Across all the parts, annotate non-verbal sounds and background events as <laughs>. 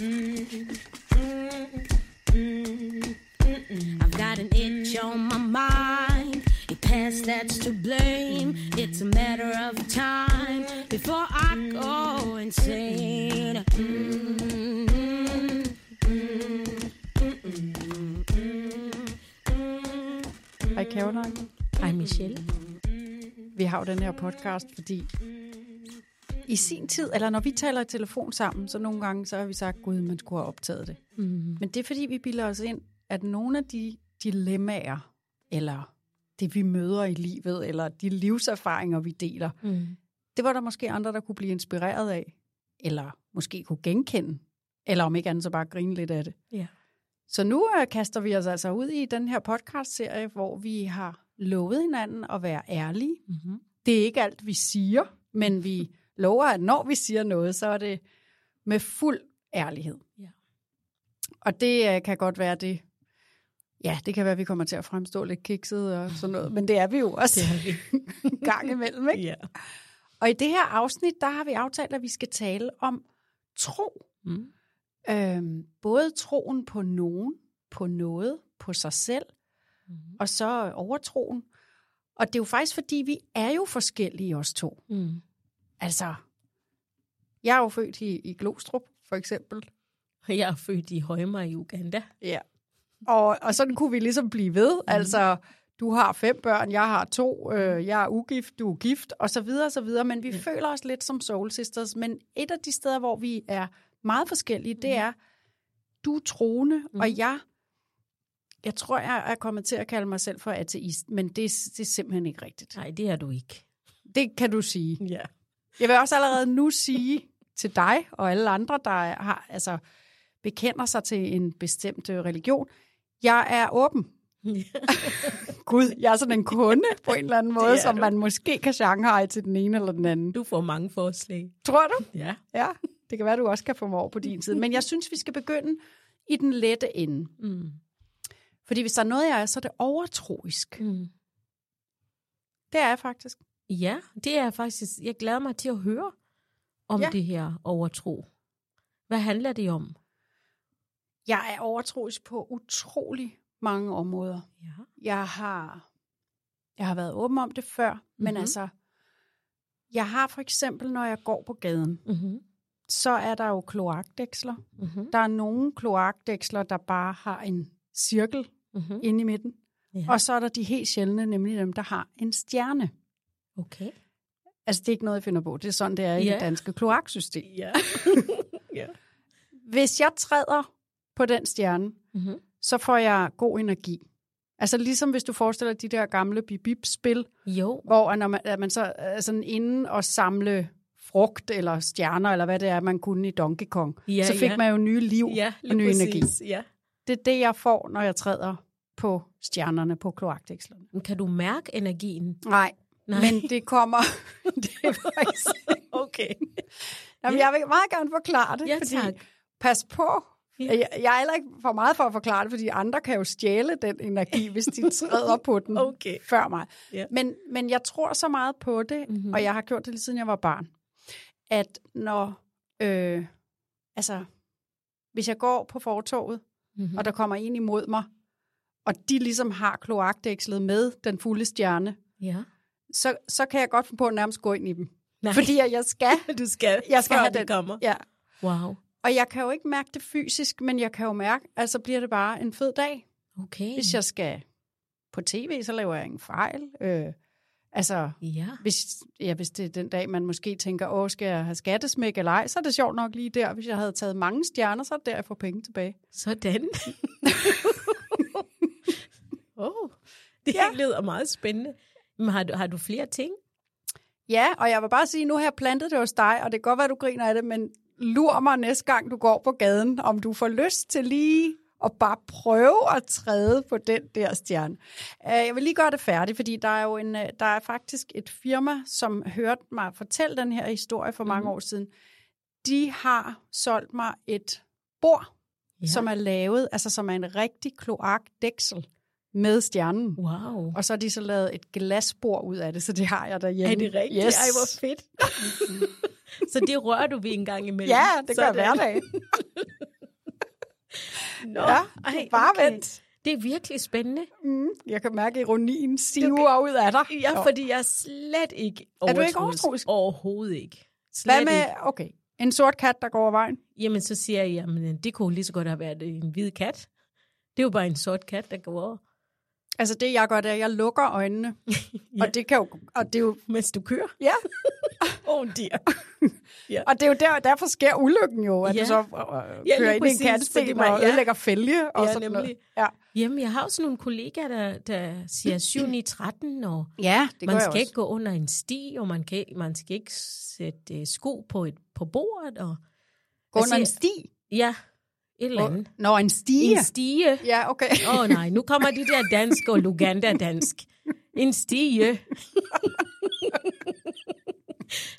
I've got an itch on my mind. Your past that's to blame. It's a matter of time before I go insane. Hej Caroline. Hej Michelle. Vi har jo den her podcast, fordi i sin tid, eller når vi taler i telefon sammen, så nogle gange, så har vi sagt, gud, man skulle have optaget det. Mm. Men det er fordi, vi bilder os ind, at nogle af de dilemmaer, eller det vi møder i livet, eller de livserfaringer, vi deler, Mm. det var der måske andre, der kunne blive inspireret af, eller måske kunne genkende, eller om ikke andet så bare grine lidt af det. Ja. Så nu øh, kaster vi os altså ud i den her podcast-serie, hvor vi har lovet hinanden at være ærlige. Mm-hmm. Det er ikke alt, vi siger, men vi lover, at når vi siger noget, så er det med fuld ærlighed. Ja. Og det øh, kan godt være det. Ja, det kan være, at vi kommer til at fremstå lidt kikset og sådan noget, men det er vi jo også Det er vi. <laughs> gang imellem. Ikke? ja. Og i det her afsnit, der har vi aftalt, at vi skal tale om tro. Mm. Øhm, både troen på nogen, på noget, på sig selv, Mm. og så overtroen. Og det er jo faktisk, fordi vi er jo forskellige os to. Mm. Altså, jeg er jo født i, i Glostrup, for eksempel. <laughs> Jeg er født i Højmar i Uganda. Ja. Og, og sådan kunne vi ligesom blive ved. Mm. Altså, du har fem børn, jeg har to, øh, jeg er ugift, du er gift, og så videre, og så videre. Men vi ja. føler os lidt som soul sisters. Men et af de steder, hvor vi er meget forskellige, det er, du er troende, mm. og jeg, jeg tror, jeg er kommet til at kalde mig selv for ateist, men det, det er simpelthen ikke rigtigt. Nej, det er du ikke. Det kan du sige. Ja. Jeg vil også allerede nu sige til dig og alle andre, der har, altså, bekender sig til en bestemt øh, religion, jeg er åben. <laughs> Gud, jeg er sådan en kunde på en eller anden <laughs> måde, som du. man måske kan shanghai til den ene eller den anden. Du får mange forslag. Tror du? Ja. Ja, det kan være, du også kan få mig over på din side. Men jeg synes, vi skal begynde i den lette ende. Mm. Fordi hvis der er noget, jeg er, så er det overtroisk. Mm. Det er jeg faktisk. Ja, det er faktisk... Jeg glæder mig til at høre om Ja. det her overtro. Hvad handler det om? Jeg er overtroisk på utrolig mange områder. Ja. Jeg har, jeg har været åben om det før, mm-hmm. men Mhm. altså, jeg har for eksempel, når jeg går på gaden, Mm-hmm. så er der jo kloakdæksler. Mm-hmm. Der er nogle kloakdæksler, der bare har en cirkel Mm-hmm. inde i midten. Ja. Og så er der de helt sjældne, nemlig dem, der har en stjerne. Okay. Altså, det er ikke noget, jeg finder på. Det er sådan, det er i det danske kloaksystem. Ja. <laughs> ja. Hvis jeg træder på den stjerne, Mm-hmm. så får jeg god energi. Altså ligesom hvis du forestiller dig de der gamle bip-bip-spil, Jo. hvor når man, at man så er sådan inde og samle frugt eller stjerner, eller hvad det er, man kunne i Donkey Kong, Ja, så fik ja. man jo nye liv Ja, og ny energi. Ja. Det er det, jeg får, når jeg træder på stjernerne på kloakdækslerne. Kan du mærke energien? Nej, Nej. men det kommer... <laughs> det er faktisk... Okay. Jamen, jeg vil meget gerne forklare det, Ja, fordi tak. pas på. Ja. Jeg, jeg er heller ikke for meget for at forklare det, fordi andre kan jo stjæle den energi, hvis de <laughs> træder på den Okay. før mig. Ja. Men, men jeg tror så meget på det, Mhm. mm-hmm. og jeg har gjort det lige siden jeg var barn, at når... Øh, altså, hvis jeg går på fortorvet, Mm-hmm. og der kommer en imod mig, og de ligesom har kloakdækslet med den fulde stjerne, Ja. Så, så kan jeg godt få på at nærmest gå ind i dem. Nej. Fordi jeg skal. <laughs> du skal, Jeg skal have de den. kommer. Ja. Wow. Og jeg kan jo ikke mærke det fysisk, men jeg kan jo mærke, at så bliver det bare en fed dag. Okay. Hvis jeg skal på tv, så laver jeg ingen fejl. Øh, altså, Ja. hvis, ja, hvis det er den dag, man måske tænker, åh, skal jeg have skattesmæk eller ej, så er det sjovt nok lige der. Hvis jeg havde taget mange stjerner, så er det der, jeg får penge tilbage. Sådan. <laughs> oh, det ja. lyder meget spændende. Men har du, har du flere ting? Ja, og jeg vil bare sige, nu har jeg plantet det hos dig, og det kan godt være, du griner af det, men lur mig næste gang, du går på gaden, om du får lyst til lige at bare prøve at træde på den der stjerne. Øh, Jeg vil lige gøre det færdigt, fordi der er jo en, øh, der er faktisk et firma, som hørte mig fortælle den her historie for mange Mhm. år siden. De har solgt mig et bord, ja. som er lavet, altså som er en rigtig kloakdæksel med stjernen. Wow. Og så har de så lavet et glasbord ud af det, så det har jeg derhjemme. Er det rigtigt? Yes. Ej, hvor fedt. <laughs> så det rører du ved en gang imellem? Ja, det gør jeg Sådan. hver dag. <laughs> Nå, Ja, ej, bare okay. vent. Det er virkelig spændende. Mm, jeg kan mærke, at ironien siver ud af dig. Ja, fordi jeg er slet ikke Er du ikke overtroisk. overtroisk? Overhovedet ikke. Slet Hvad med, ikke. okay, en sort kat, der går over vejen? Jamen, så siger jeg, jamen, det kunne lige så godt have været en hvid kat. Det er jo bare en sort kat, der går over. Altså det, jeg gør, det er, at jeg lukker øjnene. <laughs> Ja. Og det kan jo, og det er jo, Mens du kører. ja, <laughs> Oh dear. <laughs> og det er jo der, derfor sker ulykken jo, at Ja. du så øh, Ja, kører ind i en man- og ja. ødelægger fælge og Ja, sådan nemlig. noget. Ja. Jamen, jeg har også nogle kollegaer, der, der siger 7 9 13 og ja, det man skal ikke gå under en sti, og man, kan, man skal ikke sætte uh, sko på, et, på bordet. Og, Gå under en siger- sti. ja, et eller andet. Nå, en stige. En stige. Ja, okay. Åh oh, nej, nu kommer de der dansk og Luganda-dansk. En stige. <laughs>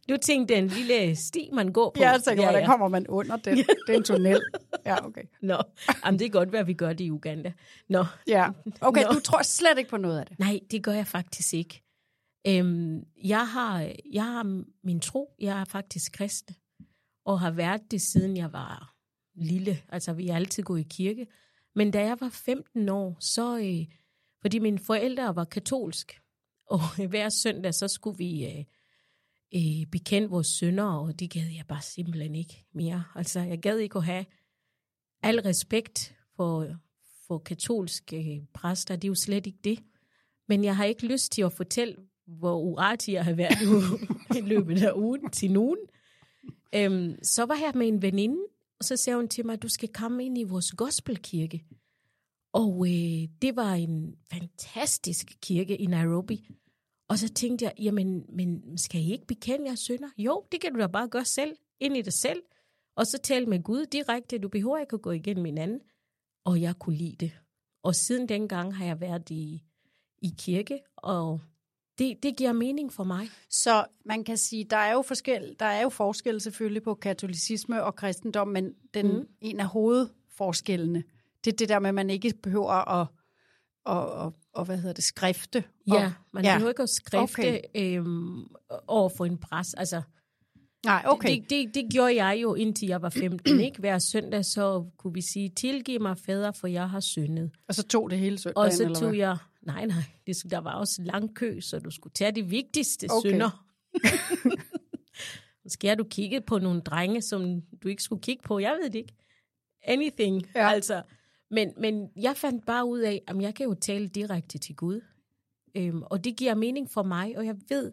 du tænkte, en lille sti, man går på. Ja, jeg tænker, hvordan kommer man under den? <laughs> Det er en tunnel. Ja, okay. Nå, Jamen, det er godt være, at vi gør det i Uganda. Nå, Ja. Okay, Nå. du tror slet ikke på noget af det. nej, det gør jeg faktisk ikke. Øhm, jeg, har, jeg har min tro, jeg er faktisk kristen, og har været det siden jeg var lille. Altså, vi har altid gået i kirke. Men da jeg var 15 år, så, øh, fordi mine forældre var katolsk, <laughs> og hver søndag, så skulle vi øh, øh, bekende vores sønder, og det gad jeg bare simpelthen ikke mere. Altså, jeg gad ikke at have al respekt for, for katolske øh, præster, det er jo slet ikke det. Men jeg har ikke lyst til at fortælle, hvor uartig jeg har været <laughs> i løbet af ugen til nogen. Øhm, så var jeg med en veninde, og så sagde hun til mig, du skal komme ind i vores gospelkirke. Og øh, det var en fantastisk kirke i Nairobi. Og så tænkte jeg, jamen, men skal I ikke bekende jer sønder? Jo, det kan du da bare gøre selv, ind i dig selv. Og så tale med Gud direkte, du behøver ikke at gå igennem en anden. Og jeg kunne lide det. Og siden dengang har jeg været i, i kirke, og det, det giver mening for mig. Så man kan sige, der er jo forskel, der er jo forskel selvfølgelig på katolicisme og kristendom, men den Mm. en af hovedforskellene, det er det der med, at man ikke behøver at, at, at, at hvad hedder det, skrifte. Ja, og, man ja. behøver ikke at skrifte okay. øhm, over for en pres. Altså, Nej, okay. det, det, det gjorde jeg jo, indtil jeg var 15. ikke? Hver søndag, så kunne vi sige, tilgiv mig, fader, for jeg har syndet. og så tog det hele søndagen, Og så tog jeg, nej, nej, det, der var også lang kø, så du skulle tage de vigtigste Okay. synder. <laughs> Måske har du kigget på nogle drenge, som du ikke skulle kigge på, jeg ved det ikke. Anything, ja. Ja. altså. Men, men jeg fandt bare ud af, at jeg kan jo tale direkte til Gud. Øhm, og det giver mening for mig, og jeg ved,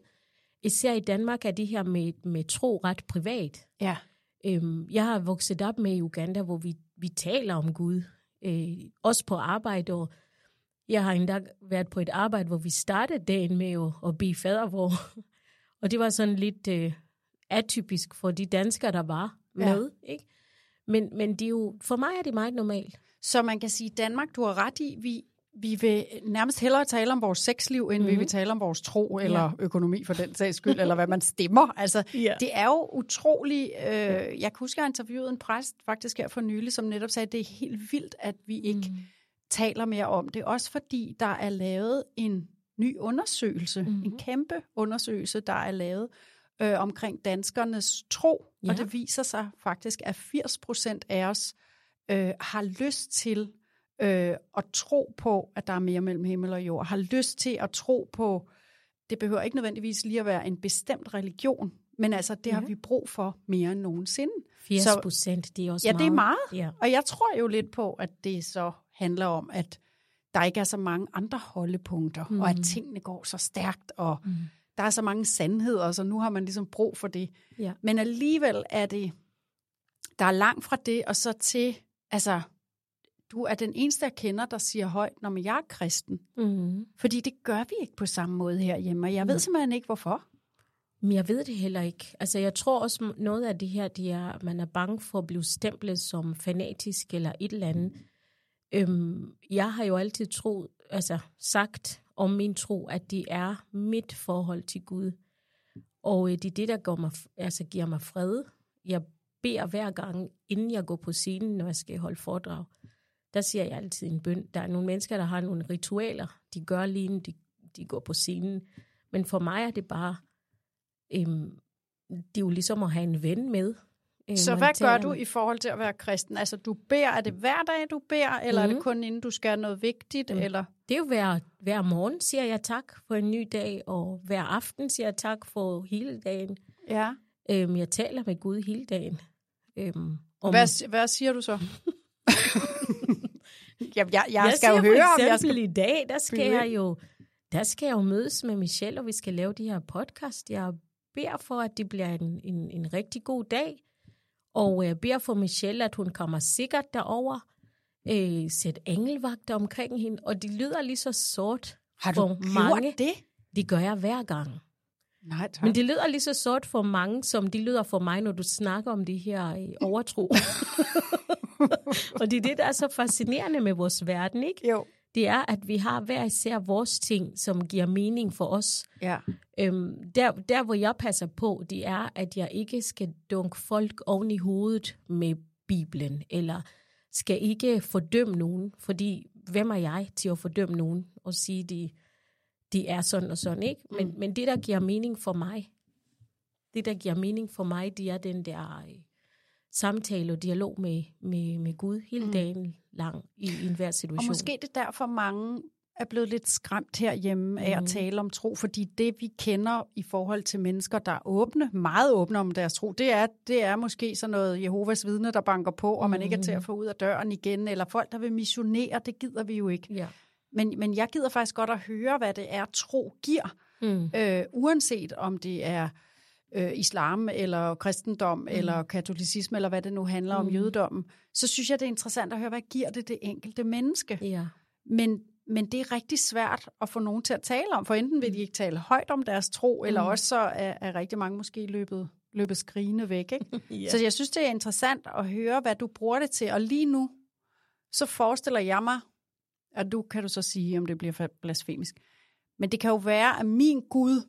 især i Danmark er det her med, med tro ret privat. Ja. Øhm, jeg har vokset op med i Uganda, hvor vi, vi taler om Gud. Øh, også på arbejde, og jeg har endda været på et arbejde, hvor vi startede dagen med at, at bede fadervor. <laughs> Og det var sådan lidt øh, atypisk for de danskere, der var Ja. med. Ikke? Men, men det er jo, for mig er det meget normalt. Så man kan sige, Danmark, du har ret i, vi, vi vil nærmest hellere tale om vores sexliv, end mm-hmm. vi Mhm. vil tale om vores tro eller økonomi for den sags skyld, eller hvad man stemmer. Altså, <laughs> Ja. det er jo utroligt. Øh, jeg kan huske, at jeg interviewede en præst faktisk her for nylig, som netop sagde, at det er helt vildt, at vi ikke mm. Taler mere om det. Også fordi der er lavet en ny undersøgelse, mm-hmm. en kæmpe undersøgelse, der er lavet øh, omkring danskernes tro. Ja. Ja. Og det viser sig faktisk, at 80 procent af os øh, har lyst til øh, at tro på, at der er mere mellem himmel og jord. Har lyst til at tro på, det behøver ikke nødvendigvis lige at være en bestemt religion, men altså det har vi brug for mere end nogensinde. 80 Så- procent, det er også Ja, meget. det er meget. Ja. Og jeg tror jo lidt på, at det så handler om, at der ikke er så mange andre holdepunkter, mm. og at tingene går så stærkt, og mm. der er så mange sandheder, så nu har man ligesom brug for det. Ja. Men alligevel er det, der er langt fra det, og så til, altså, du er den eneste, jeg kender, der siger højt, når man jeg er kristen. Mm. Fordi det gør vi ikke på samme måde herhjemme, og jeg ved simpelthen ikke, hvorfor. Men jeg ved det heller ikke. Altså, jeg tror også, noget af det her, det er, at man er bange for at blive stemplet som fanatisk eller et eller andet. Øhm, jeg har jo altid troet, altså sagt om min tro, at det er mit forhold til Gud. Og øh, det er det, der går mig, altså, giver mig fred. Jeg beder hver gang, inden jeg går på scenen, når jeg skal holde foredrag. Der siger jeg altid en bøn. Der er nogle mennesker, der har nogle ritualer, de gør lige inden de, de går på scenen. Men for mig er det bare, øhm, det er jo ligesom at have en ven med. Øh, Så hvad gør du i forhold til at være kristen? Altså, du beder, er det hver dag, du beder, eller mm. er det Mhm. kun inden du skal noget vigtigt? Mm. Eller? Det er jo hver, hver morgen, siger jeg tak for en ny dag, og hver aften siger jeg tak for hele dagen. Ja. Øhm, jeg taler med Gud hele dagen. Øhm, om, Hvad, hvad siger du så? <laughs> Jamen, jeg, jeg, jeg skal jo høre, for om jeg eksempel skal... i dag, der skal jeg jo der skal jeg jo mødes med Michelle, og vi skal lave de her podcast. Jeg beder for, at det bliver en, en, en rigtig god dag, og jeg beder for Michelle, at hun kommer sikkert derover, øh, sæt engelvagter omkring hende, og det lyder lige så sort Har du for gjort mange. det? Det gør jeg hver gang. Nej, tak. Men det lyder lige så sort for mange, som det lyder for mig, når du snakker om det her øh, overtro. og det er det, der er så fascinerende med vores verden, ikke? Jo. Det er, at vi har hver især vores ting, som giver mening for os. Ja. Øhm, der, der, hvor jeg passer på, det er, at jeg ikke skal dunke folk oven i hovedet med Bibelen, eller skal ikke fordømme nogen, fordi hvem er jeg til at fordømme nogen og sige, de, de er sådan og sådan, ikke? Men, men det, der giver mening for mig, det, der giver mening for mig, det er den der øh, samtale og dialog med, med, med Gud hele mm. dagen lang i, i enhver situation. Og måske det er derfor mange er blevet lidt skræmt herhjemme af at tale om tro, fordi det vi kender i forhold til mennesker, der er åbne, meget åbne om deres tro, det er, det er måske sådan noget Jehovas vidne, der banker på, og man ikke er til at få ud af døren igen, eller folk, der vil missionere, det gider vi jo ikke. Ja. Men, men jeg gider faktisk godt at høre, hvad det er, tro giver, Mm. øh, uanset om det er øh, islam, eller kristendom, mm. eller katolicisme, eller hvad det nu handler om, jødedommen, så synes jeg, det er interessant at høre, hvad giver det det enkelte menneske? Ja. Men, men det er rigtig svært at få nogen til at tale om, for enten vil de ikke tale højt om deres tro, eller også så er, er rigtig mange måske løbet, løbet skrigende væk. Ikke? <laughs> Ja. Så jeg synes, det er interessant at høre, hvad du bruger det til. Og lige nu, så forestiller jeg mig, og du kan du så sige, om det bliver blasfemisk, men det kan jo være, at min Gud,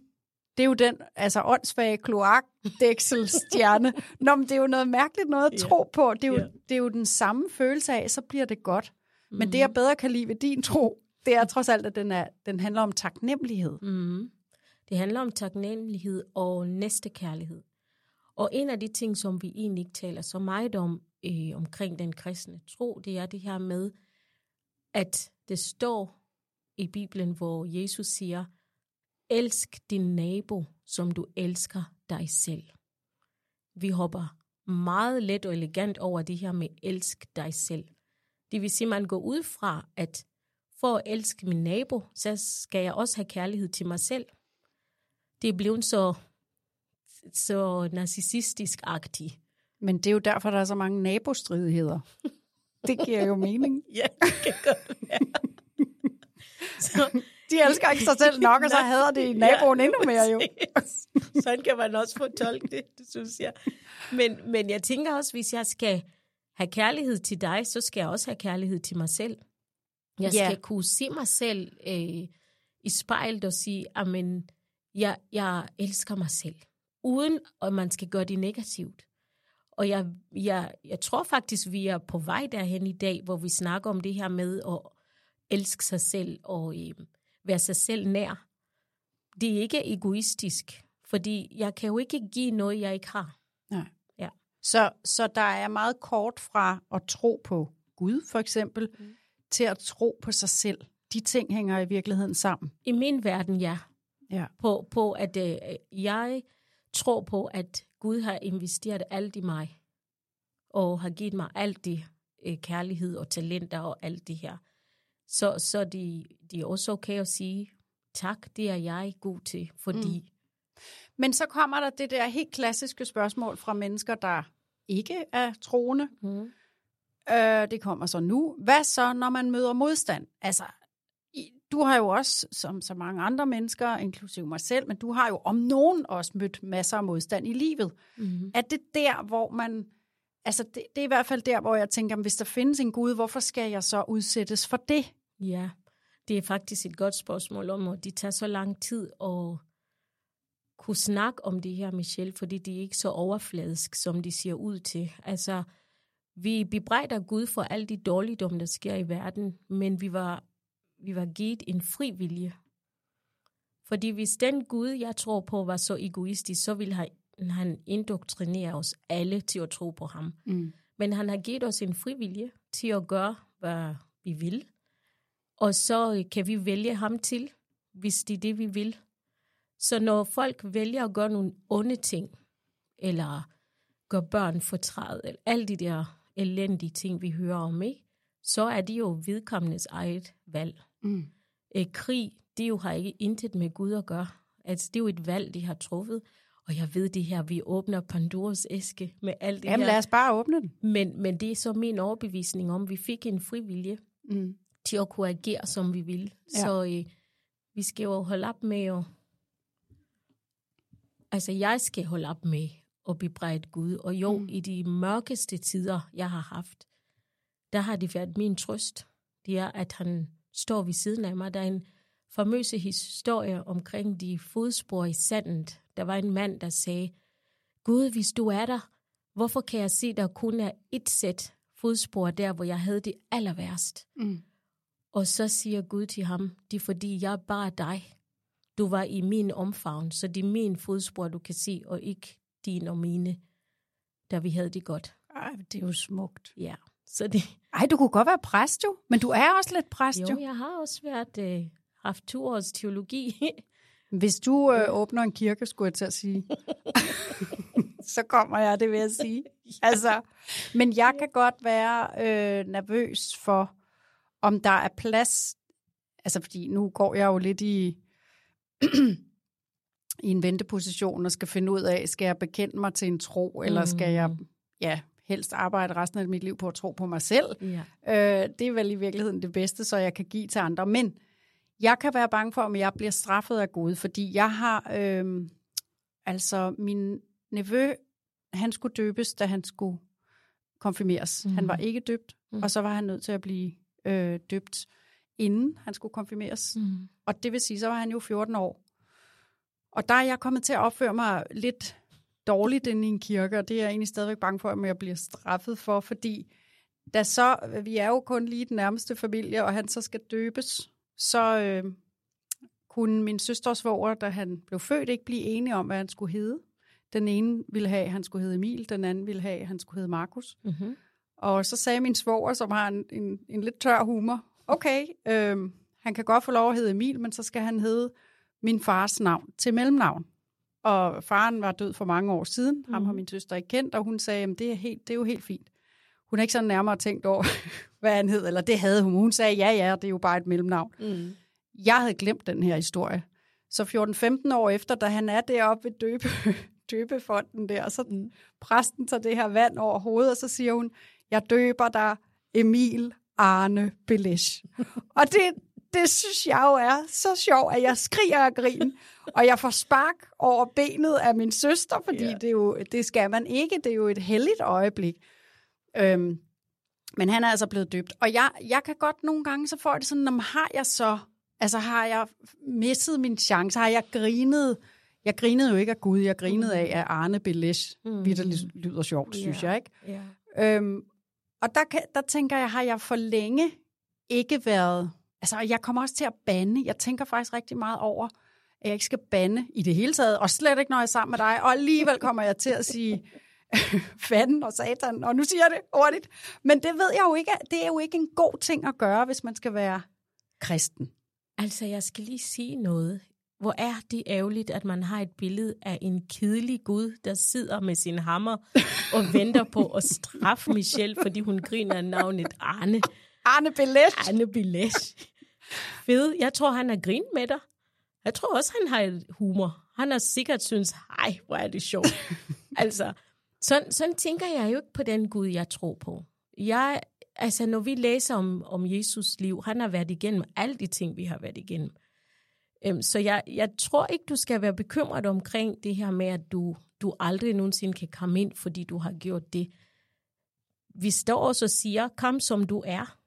det er jo den, altså åndssvage kloakdækselstjerne. <laughs> Nå, men det er jo noget mærkeligt noget at tro på. Det er, jo, Ja. det er jo den samme følelse af, så bliver det godt. Men Mhm. det, jeg bedre kan lide ved din tro, det er trods alt, at den, er, den handler om taknemmelighed. Mm. Det handler om taknemmelighed og næstekærlighed. Og en af de ting, som vi egentlig ikke taler så meget om øh, omkring den kristne tro, det er det her med, at det står i Bibelen, hvor Jesus siger, elsk din nabo, som du elsker dig selv. Vi hopper meget let og elegant over det her med elsk dig selv. Det vil sige, at man går ud fra, at for at elske min nabo, så skal jeg også have kærlighed til mig selv. Det er blevet så, så narcissistisk-agtigt. Men det er jo derfor, der er så mange nabostridigheder. <laughs> Det giver jo mening. Ja, det kan godt være. <laughs> så, De elsker ikke sig selv nok, og så hader de naboen endnu mere jo. Sådan kan man også fortolke det, det synes jeg. Men, men jeg tænker også, hvis jeg skal have kærlighed til dig, så skal jeg også have kærlighed til mig selv. Jeg Ja. skal kunne se mig selv øh, i spejlet og sige, at jeg, jeg elsker mig selv, uden at man skal gøre det negativt. Og jeg, jeg, jeg tror faktisk, vi er på vej derhen i dag, hvor vi snakker om det her med at elske sig selv og øh, være sig selv nær. Det er ikke egoistisk, fordi jeg kan jo ikke give noget, jeg ikke har. Så, så der er meget kort fra at tro på Gud, for eksempel, mm. til at tro på sig selv. De ting hænger i virkeligheden sammen. I min verden, ja. Ja. På, på at øh, jeg tror på, at Gud har investeret alt i mig, og har givet mig alt det øh, kærlighed og talenter og alt det her. Så, så det de er også okay at sige, tak, det er jeg god til, fordi... Mm. Men så kommer der det der helt klassiske spørgsmål fra mennesker, der ikke er troende. Mm. Øh, det kommer så nu. Hvad så, når man møder modstand? Altså, du har jo også, som så mange andre mennesker, inklusive mig selv, men du har jo om nogen også mødt masser af modstand i livet. Mm. Er det der, hvor man... Altså, det, det er i hvert fald der, hvor jeg tænker, hvis der findes en Gud, hvorfor skal jeg så udsættes for det? Ja, det er faktisk et godt spørgsmål om, at det tager så lang tid at kunne snakke om det her, Michelle, fordi det er ikke så overfladisk, som de ser ud til. Altså, vi bebrejder Gud for alle de dårligdomme, der sker i verden, men vi var, vi var givet en fri vilje. Fordi hvis den Gud, jeg tror på, var så egoistisk, så ville han, han indoktrinere os alle til at tro på ham. Mm. Men han har givet os en frivillige til at gøre, hvad vi vil. Og så øh, kan vi vælge ham til, hvis det er det, vi vil. Så når folk vælger at gøre nogle onde ting, eller gøre børn fortræd, eller alle de der elendige ting, vi hører om, ikke? så er det jo vedkommendes eget valg. Mm. Øh, krig, det jo har ikke intet med Gud at gøre. Altså, det er jo et valg, de har truffet. Og jeg ved det her, vi åbner Pandoras æske med alt det Jamen, her. lad os bare åbne den. Men, men det er så min overbevisning om, at vi fik en frivillige Mm. Til at kunne agere, som vi vil. Ja. Så øh, vi skal jo holde op med at... Altså, jeg skal holde op med at bebrejde Gud. Og jo, mm. i de mørkeste tider, jeg har haft, der har det været min trøst. Det er, at han står ved siden af mig. Der er en famøse historie omkring de fodspor i sandet. Der var en mand, der sagde, Gud, hvis du er der, hvorfor kan jeg se, der kun er et sæt fodspor der, hvor jeg havde det aller værst? Mm. Og så siger Gud til ham, det er fordi, jeg bare dig. Du var i min omfavn, så det er min fodspor, du kan se, og ikke din og mine, da vi havde det godt. Ej, det er jo smukt. Ja, så det... Ej, du kunne godt være præst jo, men du er også lidt præst jo. Jo, jeg har også været, øh, haft to års teologi. Hvis du øh, åbner en kirke, skulle jeg til at sige, <laughs> så kommer jeg, det vil jeg sige. Altså, men jeg kan godt være øh, nervøs for, om der er plads, altså fordi nu går jeg jo lidt i, <clears throat> i en venteposition og skal finde ud af, skal jeg bekende mig til en tro, eller skal jeg ja, helst arbejde resten af mit liv på at tro på mig selv. ja. Øh, det er vel i virkeligheden det bedste, så jeg kan give til andre. Men jeg kan være bange for, om jeg bliver straffet af Gud, fordi jeg har, øh, altså min nevø, han skulle døbes, da han skulle konfirmeres. Mm. Han var ikke døbt, mm. og så var han nødt til at blive øh, døbt, inden han skulle konfirmeres. Mm. Og det vil sige, så var han jo 14 år. Og der er jeg kommet til at opføre mig lidt dårligt inde i en kirke, og det er jeg egentlig stadigvæk bange for, at jeg bliver straffet for, fordi da så, vi er jo kun lige den nærmeste familie, og han så skal døbes, så øh, kunne min søsters svoger, da han blev født, ikke blive enige om, hvad han skulle hedde. Den ene ville have, at han skulle hedde Emil, den anden ville have, at han skulle hedde Markus. Mm-hmm. Og så sagde min svoger, som har en, en, en lidt tør humor, okay, øh, han kan godt få lov at hedde Emil, men så skal han hedde min fars navn til mellemnavn. Og faren var død for mange år siden, mm. ham har min søster ikke kendt, og hun sagde, at det er, helt, det er jo helt fint. Hun har ikke sådan nærmere tænkt over, <laughs> hvad han hed, eller det havde hun. Hun sagde, ja, ja, det er jo bare et mellemnavn. Mm. Jeg havde glemt den her historie. Så 14-15 år efter, da han er deroppe ved døbe, <laughs> døbefonden der, så den, præsten tager det her vand over hovedet, og så siger hun, jeg døber dig Emil Arne Belish. og det, det synes jeg jo er så sjovt, at jeg skriger af grin, og jeg får spark over benet af min søster, fordi yeah. det, er jo, det skal man ikke, det er jo et heldigt øjeblik. Øhm, Men han er altså blevet døbt. Og jeg, jeg kan godt nogle gange, så får det sådan, når har jeg så, altså har jeg misset min chance, har jeg grinet, jeg grinede jo ikke af Gud, jeg grinede af, at Arne Belesch mm. vidderligt lyder sjovt, synes Ja. jeg, ikke? Ja. Øhm, og der, kan, der tænker jeg, har jeg for længe ikke været... Altså, jeg kommer også til at bande. Jeg tænker faktisk rigtig meget over, at jeg ikke skal bande i det hele taget, og slet ikke, når jeg er sammen med dig. Og alligevel kommer jeg til at sige <laughs> fanden og satan, og nu siger jeg det hurtigt. Men det ved jeg jo ikke. Det er jo ikke en god ting at gøre, hvis man skal være kristen. Altså, jeg skal lige sige noget. Hvor er det ærgerligt, at man har et billede af en kedelig Gud, der sidder med sin hammer og venter på at straffe Michelle, fordi hun griner af navnet Arne. Arne Belesch. Arne Billesh. Fed. Jeg tror, han har grint med dig. Jeg tror også, han har humor. Han har sikkert synes, hej, hvor er det sjovt. <laughs> altså, sådan, sådan tænker jeg jo ikke på den Gud, jeg tror på. Jeg, altså, når vi læser om, om Jesus liv, han har været igennem alle de ting, vi har været igennem. Øhm, så jeg, jeg tror ikke, du skal være bekymret omkring det her med, at du, du aldrig nogensinde kan komme ind, fordi du har gjort det. Vi står også og siger, kom som du er.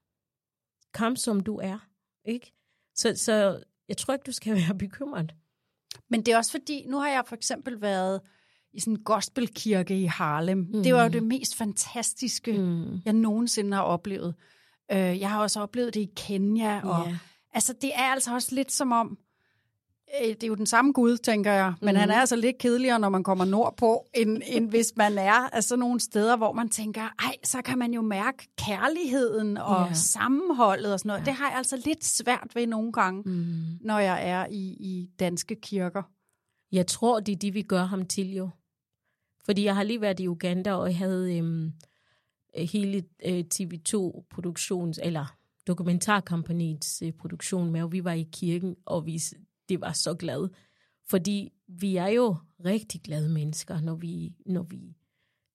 Kom som du er. Ikke? Så, så jeg tror ikke, du skal <laughs> være bekymret. Men det er også fordi, nu har jeg for eksempel været i sådan en gospelkirke i Harlem. Mm. Det var jo det mest fantastiske, mm. jeg nogensinde har oplevet. Øh, jeg har også oplevet det i Kenya. Og, Ja. Altså, det er altså også lidt som om, det er jo den samme Gud, tænker jeg, men mm. han er altså lidt kedeligere, når man kommer nordpå, end, end hvis man er altså nogle steder, hvor man tænker, ej, så kan man jo mærke kærligheden og Ja. sammenholdet og sådan noget. Ja. Det har jeg altså lidt svært ved nogle gange, mm. når jeg er i, i danske kirker. Jeg tror, det er det, vi gør ham til jo. Fordi jeg har lige været i Uganda, og jeg havde øhm, øh, hele øh, TV2-produktions, eller dokumentarkampagnens øh, produktion med, og vi var i kirken, og vi, det var så glad. Fordi vi er jo rigtig glade mennesker, når vi, når vi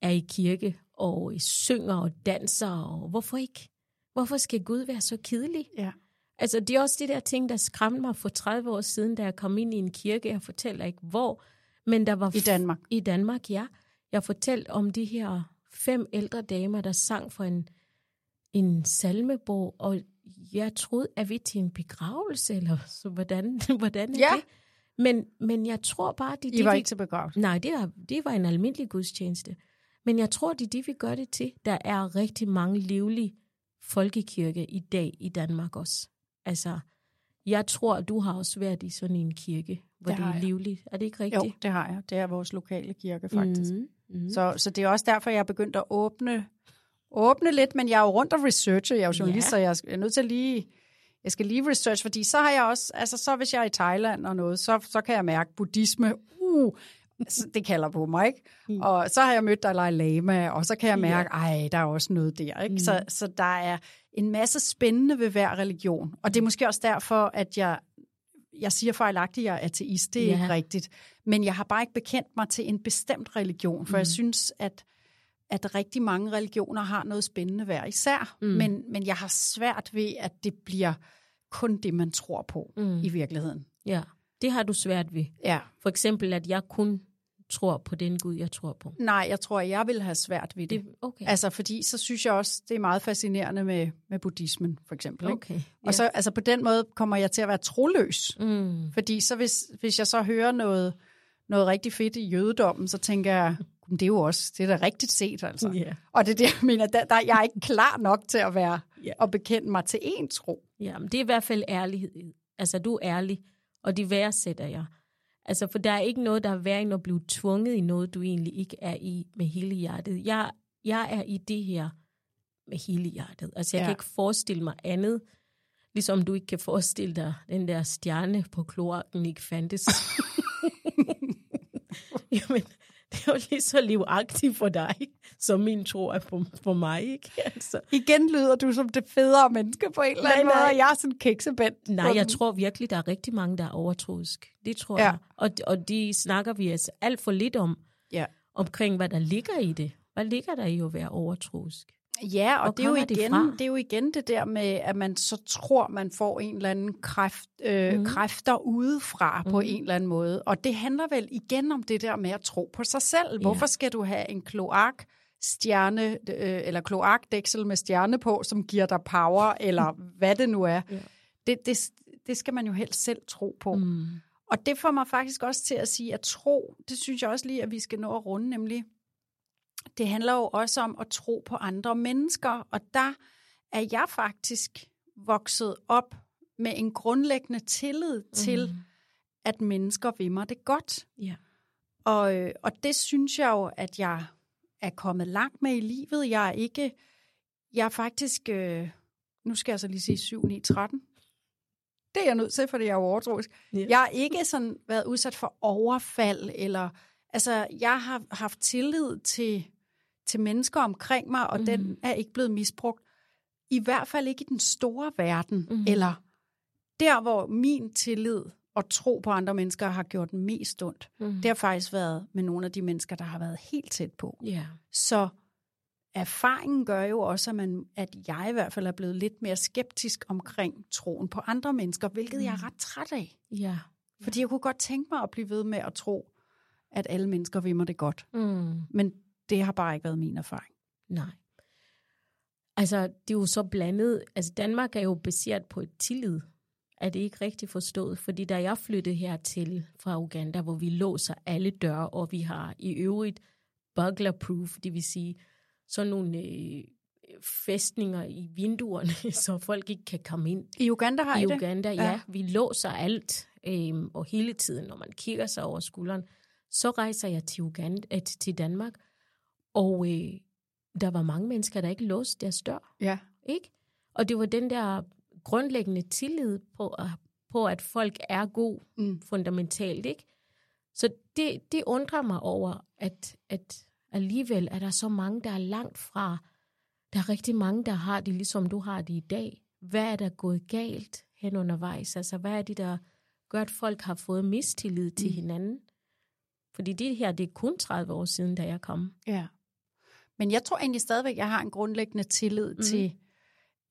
er i kirke, og synger og danser, og hvorfor ikke? Hvorfor skal Gud være så kedelig? Ja. Altså, det er også de der ting, der skræmte mig for 30 år siden, da jeg kom ind i en kirke. Jeg fortæller ikke, hvor, men der var... I Danmark. I Danmark, ja. Jeg fortalte om de her fem ældre damer, der sang for en, en salmebog, og jeg troede, at vi til en begravelse, eller så hvordan, <laughs> hvordan er Ja. det? Men, men jeg tror bare, det er I det, var vi- ikke til begravelse. Nej, det var, det var en almindelig gudstjeneste. Men jeg tror, det er det, vi gør det til. Der er rigtig mange livlige folkekirke i dag i Danmark også. Altså, jeg tror, du har også været i sådan en kirke, hvor Det det, er livligt. Er det ikke Jo, rigtigt? det har jeg. Det er vores lokale kirke, faktisk. Mm. Mm. Så, så det er også derfor, jeg er begyndt at åbne, åbne lidt, men jeg er jo rundt og researcher. Jeg er jo journalist, Ja. så jeg er nødt til lige... Jeg skal lige research, fordi så har jeg også... Altså, så hvis jeg er i Thailand og noget, så, så kan jeg mærke buddhisme. Uh, så det kalder på mig, ikke? Mm. Og så har jeg mødt Dalai Lama, og så kan jeg mærke, ej, der er også noget der, ikke? Mm. Så, så der er en masse spændende ved hver religion. Og det er måske også derfor, at jeg, jeg siger fejlagtigt, at jeg er ateist. Det er Ja. ikke rigtigt. Men jeg har bare ikke bekendt mig til en bestemt religion, for mm. jeg synes, at, at rigtig mange religioner har noget spændende hver især. Mm. Men, men jeg har svært ved, at det bliver kun det, man tror på mm. i virkeligheden. Ja, det har du svært ved. Ja. For eksempel, at jeg kun tror på den Gud, jeg tror på. Nej, jeg tror, jeg vil have svært ved det. Det, okay. Altså, fordi så synes jeg også, det er meget fascinerende med, med buddhismen, for eksempel. Ikke? okay. Og så, altså på den måde kommer jeg til at være troløs. Mm. Fordi så hvis, hvis jeg så hører noget, noget rigtig fedt i jødedommen, så tænker jeg, "Gud, det er jo også, det er da rigtigt set, altså. Ja. Og det er det, jeg mener, der, der, jeg er ikke klar nok til at være, Ja. og bekende mig til én tro. Ja, men det er i hvert fald ærlighed. Altså, du er ærlig, og det værdsætter jeg. Altså, for der er ikke noget, der er værre end at blive tvunget i noget, du egentlig ikke er i med hele hjertet. Jeg, jeg er i det her med hele hjertet. Altså, jeg Ja. kan ikke forestille mig andet, ligesom du ikke kan forestille dig, den der stjerne på kloakken ikke fandtes. <laughs> Jamen, <laughs> er jo lige så livagtigt for dig, som min tro er for, for mig, ikke? <laughs> Altså. Igen lyder du som det federe menneske på en eller anden Nej, måde, nej. og jeg er sådan kiksebændt. Nej, jeg tror virkelig, der er rigtig mange, der er overtroisk. Det tror ja. jeg. Og, og de snakker vi altså alt for lidt om, Ja. omkring hvad der ligger i det. Hvad ligger der i at være overtroisk? Ja, og Hvor det er, jo igen, fra? det er jo igen det der med, at man så tror, man får en eller anden kræft, øh, Mhm. mm. kræfter udefra mm. på en eller anden måde. Og det handler vel igen om det der med at tro på sig selv. Hvorfor skal du have en kloak stjerne øh, eller kloakdæksel med stjerne på, som giver dig power, <laughs> eller hvad det nu er. Ja. Det, det, det skal man jo helst selv tro på. Mm. Og det får mig faktisk også til at sige, at tro, det synes jeg også lige, at vi skal nå at runde, nemlig, det handler jo også om at tro på andre mennesker, og der er jeg faktisk vokset op med en grundlæggende tillid til, Mm. at mennesker vil mig det godt. Ja. Og, øh, og det synes jeg jo, at jeg er kommet langt med i livet. Jeg er ikke, jeg er faktisk, øh, nu skal jeg så lige sige 7, 9, 13. Det er jeg nødt til, fordi jeg er overtroisk. Ja. Jeg har ikke sådan været udsat for overfald, eller, altså, jeg har haft tillid til, til mennesker omkring mig, og mm. den er ikke blevet misbrugt. I hvert fald ikke i den store verden, Mhm. mm. eller der, hvor min tillid og tro på andre mennesker har gjort mest ondt. Mm. Det har faktisk været med nogle af de mennesker, der har været helt tæt på. Ja. Så erfaringen gør jo også, at, man, at jeg i hvert fald er blevet lidt mere skeptisk omkring troen på andre mennesker, hvilket jeg er ret træt af. Ja. Fordi jeg kunne godt tænke mig at blive ved med at tro, at alle mennesker vil mig det godt. Mm. Men det har bare ikke været min erfaring. Nej. Altså, det er jo så blandet. Altså, Danmark er jo baseret på et tillid. Er det ikke rigtigt forstået? Fordi da jeg flyttede hertil fra Uganda, hvor vi låser alle døre, og vi har i øvrigt burglar-proof, det vil sige sådan nogle øh, fæstninger i vinduerne, <laughs> så folk ikke kan komme ind. I Uganda har I, I det? Uganda, ja. ja. Vi låser alt, øhm, og hele tiden, når man kigger sig over skulderen, så rejser jeg til, Uganda, øh, til Danmark, og øh, der var mange mennesker, der ikke låste deres dør. Ja. Ikke? Og det var den der grundlæggende tillid på, at- på at folk er god Mm. fundamentalt. Ikke? Så det, det undrer mig over, at, at alligevel er der så mange, der er langt fra. Der er rigtig mange, der har det, ligesom du har det i dag. Hvad er der gået galt hen undervejs? Altså, hvad er det, der gør, at folk har fået mistillid til Mm. hinanden? Fordi det her, det er kun 30 år siden, da jeg kom. Ja. Men jeg tror egentlig stadigvæk, jeg har en grundlæggende tillid mm. til,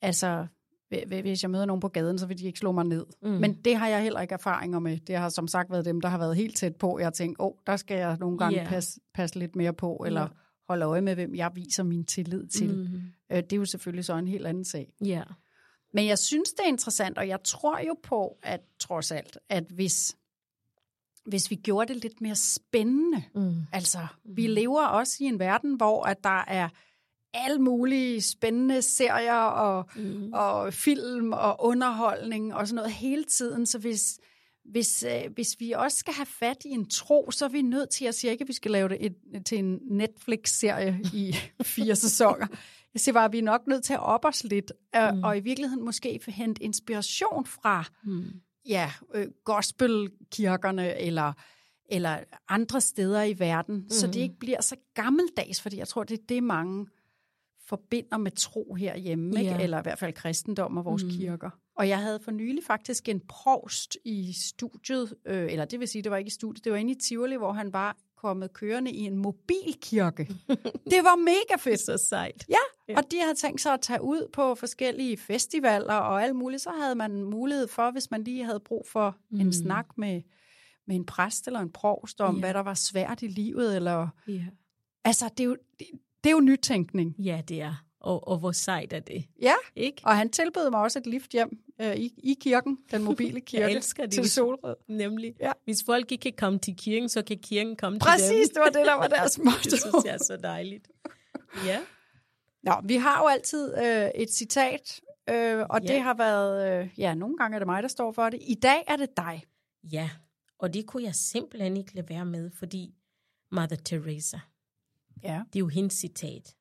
altså, hv- hv- hvis jeg møder nogen på gaden, så vil de ikke slå mig ned. Mm. Men det har jeg heller ikke erfaringer med. Det har som sagt været dem, der har været helt tæt på. Jeg har tænkt, åh, oh, der skal jeg nogle gange yeah. passe, passe lidt mere på, eller Ja. holde øje med, hvem jeg viser min tillid til. Mm. Øh, det er jo selvfølgelig så en helt anden sag. Ja. Men jeg synes, det er interessant, og jeg tror jo på, at trods alt, at hvis, hvis vi gjorde det lidt mere spændende, Mm. altså vi lever også i en verden, hvor at der er alle mulige spændende serier og, Mm. og film og underholdning og sådan noget hele tiden, så hvis, hvis, øh, hvis vi også skal have fat i en tro, så er vi nødt til, jeg siger ikke, at vi skal lave det et, til en Netflix-serie i <laughs> fire sæsoner. Jeg siger bare, at vi er nok nødt til at op os lidt, øh, Mm. og i virkeligheden måske hente inspiration fra Mm. Ja, øh, gospelkirkerne eller, eller andre steder i verden, mm. så det ikke bliver så gammeldags, fordi jeg tror, det er det, mange forbinder med tro herhjemme, ikke? Ja. eller i hvert fald kristendom og vores mm. kirker. Og jeg havde for nylig faktisk en provst i studiet, øh, eller det vil sige, det var ikke i studiet, det var inde i Tivoli, hvor han var kommet kørende i en mobilkirke. <laughs> det var mega fedt. Så sejt. Ja, ja, og de havde tænkt sig at tage ud på forskellige festivaler og alt muligt. Så havde man mulighed for, hvis man lige havde brug for mm. en snak med, med en præst eller en provst om, Ja. hvad der var svært i livet. Eller... Ja. Altså, det er, jo, det, det er jo nytænkning. ja, det er. Og, og hvor sejt er det? Ja, Ikke? og han tilbød mig også et lift hjem øh, i, i kirken, den mobile <laughs> kirke, Jeg elsker det. til Solrød. Nemlig. Ja. Hvis folk ikke kan komme til kirken, så kan kirken komme til Præcis, dem. det var det, der var deres <laughs> Det motto. synes jeg er så dejligt. Ja. Nå, vi har jo altid øh, et citat, øh, og Ja. det har været, øh, ja, nogle gange er det mig, der står for det. I dag er det dig. Ja, og det kunne jeg simpelthen ikke lade være med, fordi Mother Teresa, Ja. det er jo hendes citat.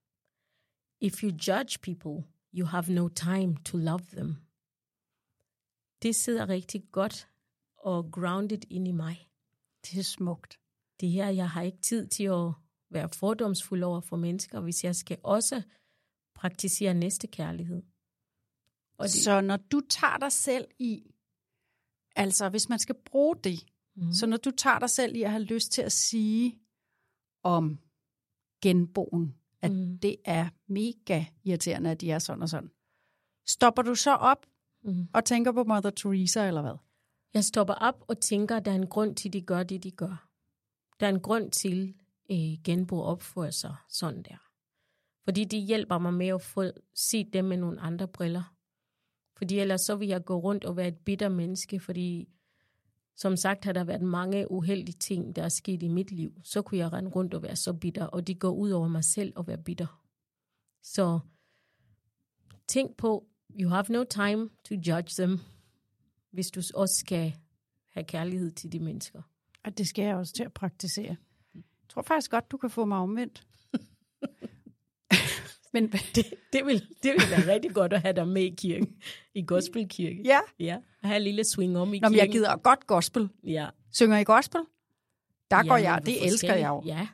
If you judge people, you have no time to love them. Det sidder rigtig godt og grounded ind i mig. Det er smukt. Det her, jeg har ikke tid til at være fordomsfuld over for mennesker, hvis jeg skal også praktisere næste kærlighed. Og det, Så når du tager dig selv i, altså hvis man skal bruge det, mm. så når du tager dig selv i at have lyst til at sige om genboen, at mm. det er mega irriterende, at de er sådan og sådan, stopper du så op Mhm. og tænker på Mother Teresa eller hvad? Jeg stopper op og tænker, at der er en grund til, at de gør det, de gør. Der er en grund til, at genbo opfører sig sådan der. Fordi de hjælper mig med at få set dem med nogle andre briller. Fordi ellers så vil jeg gå rundt og være et bitter menneske, fordi som sagt har der været mange uheldige ting, der er sket i mit liv. Så kunne jeg rende rundt og være så bitter, og de går ud over mig selv og være bitter. Så tænk på, you have no time to judge them, hvis du også skal have kærlighed til de mennesker. Og det skal jeg også til at praktisere. Jeg tror faktisk godt, du kan få mig omvendt. Men <laughs> Det, det, vil, det vil være rigtig godt at have dig med i kirken, i gospelkirke. ja, Ja, have en lille swing om i Nå, kirken. jeg gider godt gospel. Ja. Synger I gospel? Der går Ja, jeg, men det elsker jeg jo. Ja,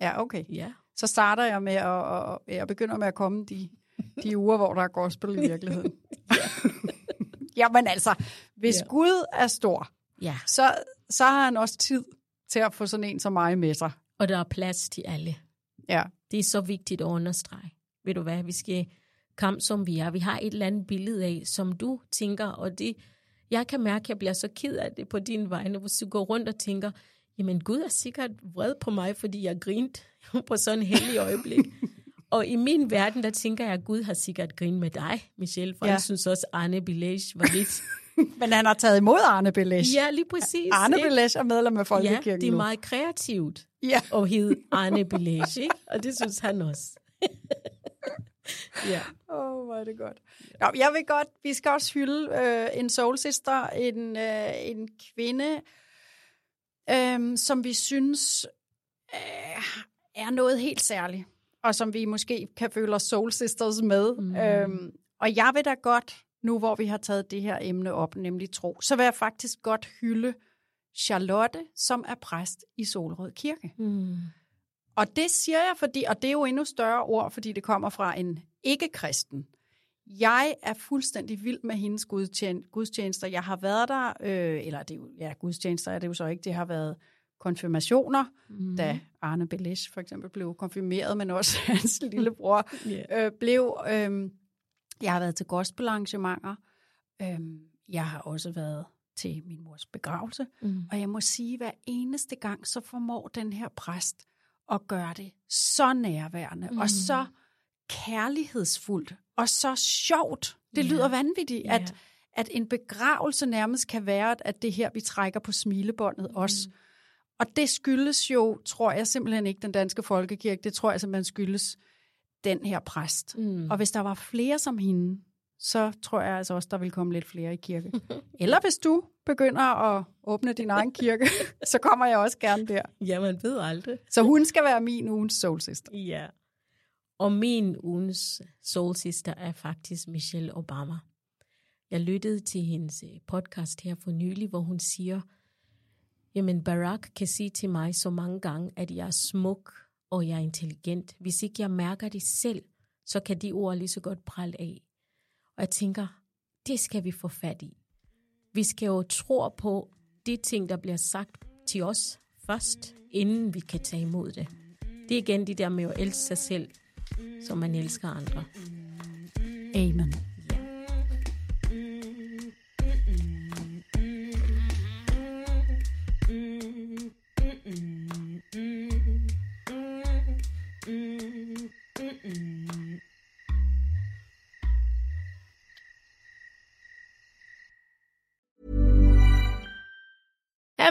Ja, okay. ja. Så starter jeg med at, og jeg begynder med at komme de, de uger, hvor der er gospel i virkeligheden. <laughs> <laughs> Jamen altså, hvis Ja. Gud er stor, Ja, så, så har han også tid til at få sådan en som mig med sig. og der er plads til alle. Ja, Det er så vigtigt at understrege. Ved du hvad, vi skal kamp som vi er. Vi har et eller andet billede af, som du tænker, og det, jeg kan mærke, at jeg bliver så ked af det på din vegne, hvis du går rundt og tænker, jamen Gud er sikkert vred på mig, fordi jeg grint <laughs> på sådan en heldig øjeblik. <laughs> og i min verden, der tænker jeg, at Gud har sikkert grint med dig, Michelle, for Ja. ja. jeg synes også, Arne Bilage var lidt... <laughs> men han har taget imod Arne Belesch. ja, lige præcis. Arne ikke? Belesch er medlem af Ja, Folkekirken det er nu. meget kreativt Ja. at hedde Arne Bilage, ikke? og det synes han også. <laughs> ja. Åh, hvor er det godt. Nå, jeg vil godt, vi skal også hylde øh, en soul sister, en, øh, en kvinde, øh, som vi synes øh, er noget helt særligt, og som vi måske kan føle os soul sisters med. Mm. Øh, og jeg vil da godt, nu hvor vi har taget det her emne op, nemlig tro, så vil jeg faktisk godt hylde Charlotte, som er præst i Solrød Kirke. Mm. Og det siger jeg, fordi, og det er jo endnu større ord, fordi det kommer fra en ikke-kristen. Jeg er fuldstændig vild med hendes gudstjen- gudstjenester. Jeg har været der, øh, eller det er ja, gudstjenester er det jo så ikke, det har været konfirmationer, mm. da Arne Belish for eksempel blev konfirmeret, men også <laughs> hans lillebror <laughs> Yeah. øh, blev. Øh, jeg har været til gospelarrangementer. Øh, jeg har også været til min mors begravelse. Mm. Og jeg må sige, hver eneste gang, så formår den her præst at gøre det så nærværende, mm. og så kærlighedsfuldt, og så sjovt. Det lyder vanvittigt, Ja. at, at en begravelse nærmest kan være, at det her, vi trækker på smilebåndet mm. også. Og det skyldes jo, tror jeg simpelthen ikke, den danske folkekirke. Det tror jeg simpelthen skyldes den her præst. Mm. Og hvis der var flere som hende, så tror jeg altså også, der vil komme lidt flere i kirke. <laughs> Eller hvis du begynder at åbne din egen kirke, <laughs> så kommer jeg også gerne der. Ja, man ved aldrig. Så hun skal være min ugens soul sister. Ja. Og min ugens soul sister er faktisk Michelle Obama. Jeg lyttede til hendes øh, podcast her for nylig, hvor hun siger, jamen Barack kan sige til mig så mange gange, at jeg er smuk og jeg er intelligent. Hvis ikke jeg mærker det selv, så kan de ord lige så godt prale af. Og jeg tænker, det skal vi få fat i. Vi skal jo tro på de ting, der bliver sagt til os først, inden vi kan tage imod det. Det er igen det der med at elske sig selv, som man elsker andre. Amen.